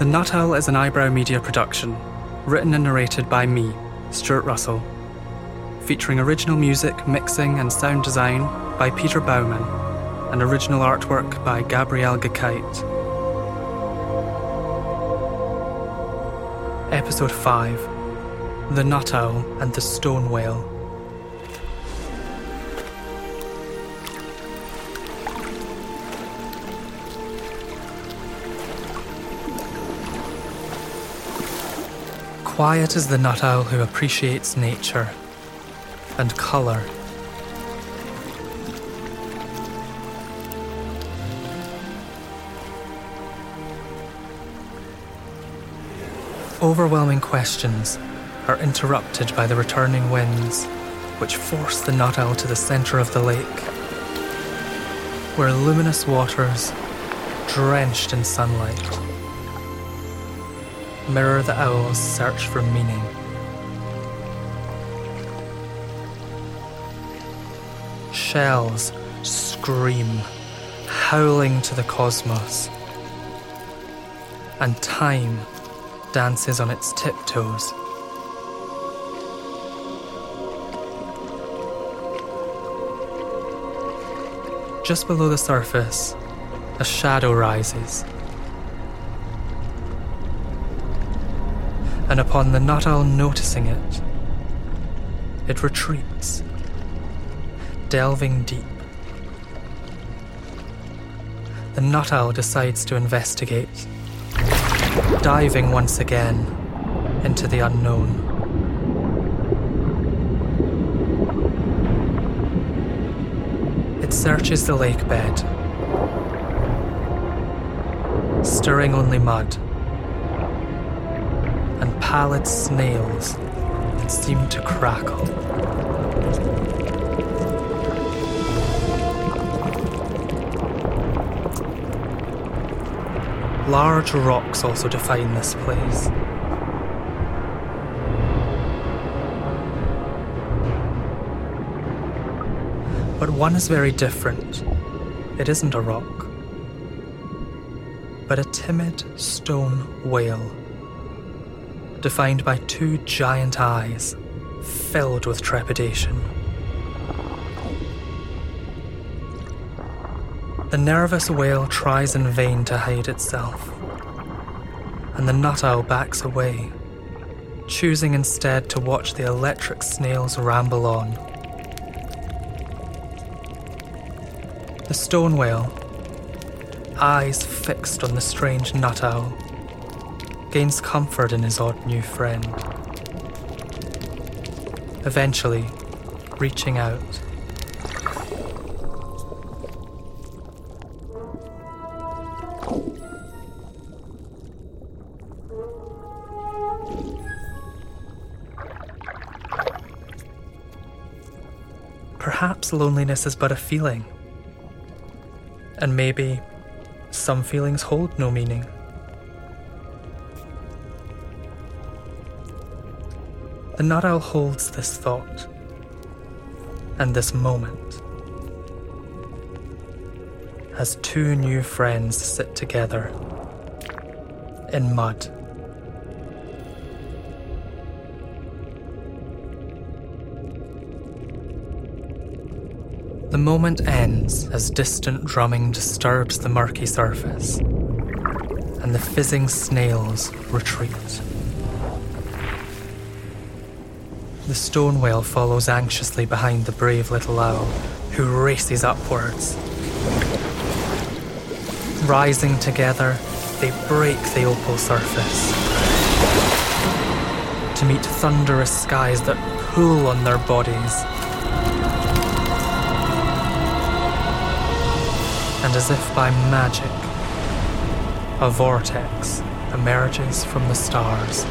The Nut Owl is an eyebrow media production, written and narrated by me, Stuart Russell, featuring original music, mixing, and sound design by Peter Baumann, and original artwork by Gabriele Gikyte. Episode 5 The Nut Owl and the Stone Whale. Quiet is the nut owl who appreciates nature and colour. Overwhelming questions are interrupted by the returning winds, which force the nut owl to the centre of the lake, where luminous waters, drenched in sunlight, mirror the owl's search for meaning. Shells scream, howling to the cosmos, and time dances on its tiptoes. Just below the surface, a shadow rises. And upon the nut owl noticing it, it retreats, delving deep. The nut owl decides to investigate, diving once again into the unknown. It searches the lake bed, stirring only mud pallid snails that seem to crackle. Large rocks also define this place. But one is very different. It isn't a rock, but a timid stone whale, defined by two giant eyes filled with trepidation. The nervous whale tries in vain to hide itself, and the nut owl backs away, choosing instead to watch the electric snails ramble on. The stone whale, eyes fixed on the strange nut owl, gains comfort in his odd new friend. Eventually, reaching out, Perhaps loneliness is but a feeling. And maybe some feelings hold no meaning. The owl holds this thought and this moment as two new friends sit together in mud. The moment ends as distant drumming disturbs the murky surface, and the fizzing snails retreat. The stone whale follows anxiously behind the brave little owl, who races upwards. Rising together, they break the opal surface to meet thunderous skies that pull on their bodies. and as if by magic, a vortex emerges from the stars.